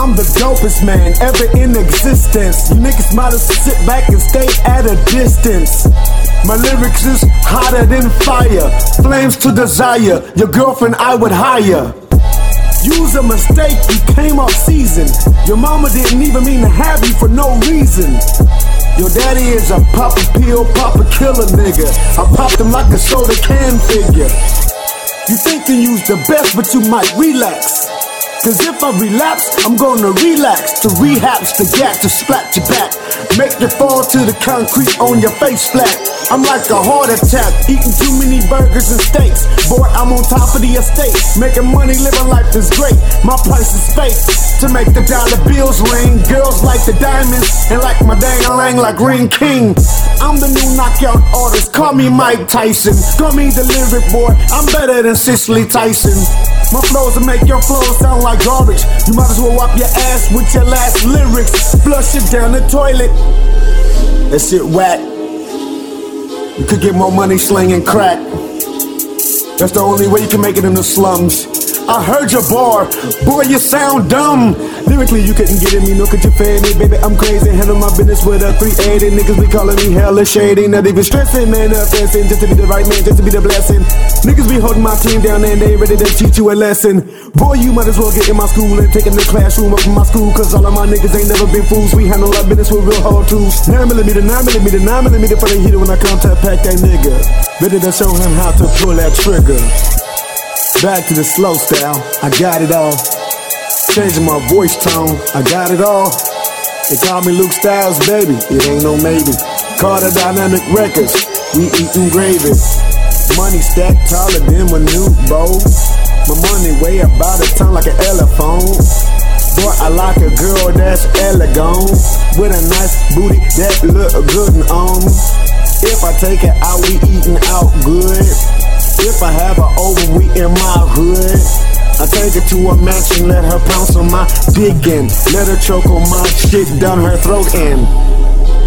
I'm the dopest man ever in existence. You niggas might as sit back and stay at a distance. My lyrics is hotter than fire, flames to desire. Your girlfriend I would hire. Use a mistake, you came off season. Your mama didn't even mean to have you for no reason. Your daddy is a pop a pill, pop a killer nigga. I popped him like a soda can figure. You think you use the best, but you might relax. Cause if I relapse, I'm gonna relax. To rehabs, the gas to splat your back. Make you fall to the concrete on your face flat. I'm like a heart attack, eating too many burgers and steaks. Boy, I'm on top of the estate. Making money, living life is great. My price is fake. To make the dollar bills ring. Girls like the diamonds, and like my dang like Ring King. I'm the new knockout artist. Call me Mike Tyson. Call me the lyric boy. I'm better than Cicely Tyson. My flows will make your flows sound like garbage. You might as well wipe your ass with your last lyrics. Flush it down the toilet. That shit whack. You could get more money slinging crack. That's the only way you can make it in the slums. I heard your bar, boy, you sound dumb. Lyrically, you couldn't get in me, no could you fan me, baby. I'm crazy, handle my business with a 380. Niggas be calling me hella shady, not even stressing, man, offensing, just to be the right man, just to be the blessing. Niggas be holding my team down and they ready to teach you a lesson. Boy, you might as well get in my school and take in the classroom up in my school, cause all of my niggas ain't never been fools. We handle our business with real hard tools. 9 millimeter, 9 millimeter, 9 millimeter for the heater when I contact pack that nigga. Ready to show him how to pull that trigger. Back to the slow style, I got it all. Changing my voice tone, I got it all. They call me Luke Styles, baby, it ain't no maybe. Carter Dynamic Records, we eatin' gravy. Money stacked taller than my new bow. My money weigh about a ton like an elephant. Boy, I like a girl that's elegant with a nice booty that look good and on. If I take it out, we eatin' out good. If I have her over, we in my hood. I take her to a mansion, let her pounce on my dick and let her choke on my shit down her throat. And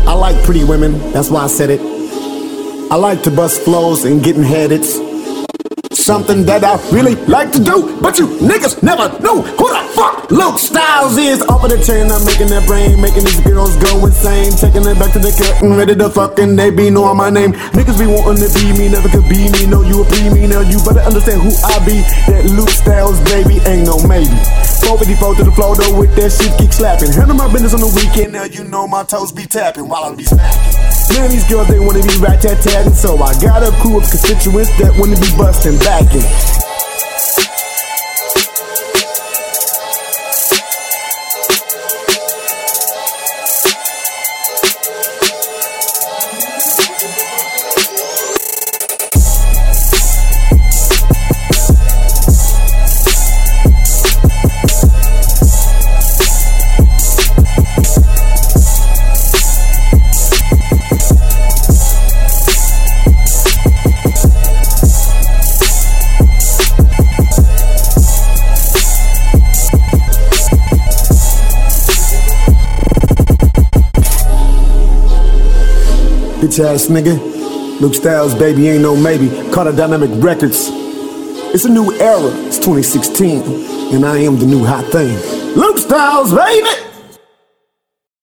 I like pretty women, that's why I said it. I like to bust flows and getting headed. Something that I really like to do, but you niggas never know who the fuck Luke Styles is. Off of the chain, I'm making that brain, making these girls go insane. Taking it back to the curtain, ready to fucking they be knowing my name. Niggas be wanting to be me, never could be me. No, you a be me, now you better understand who I be. That Luke Styles, baby, ain't no maybe. 454 to the floor though with that shit keep slapping. Handle my business on the weekend, now you know my toes be tapping while I be smacking. Man, these girls they wanna be rat tat tatting, so I got a crew of constituents that wanna be busting backing. Bitch ass nigga. Luke Styles, baby, ain't no maybe. Carter Dynamic Records. It's a new era. It's 2016. And I am the new hot thing. Luke Styles, baby!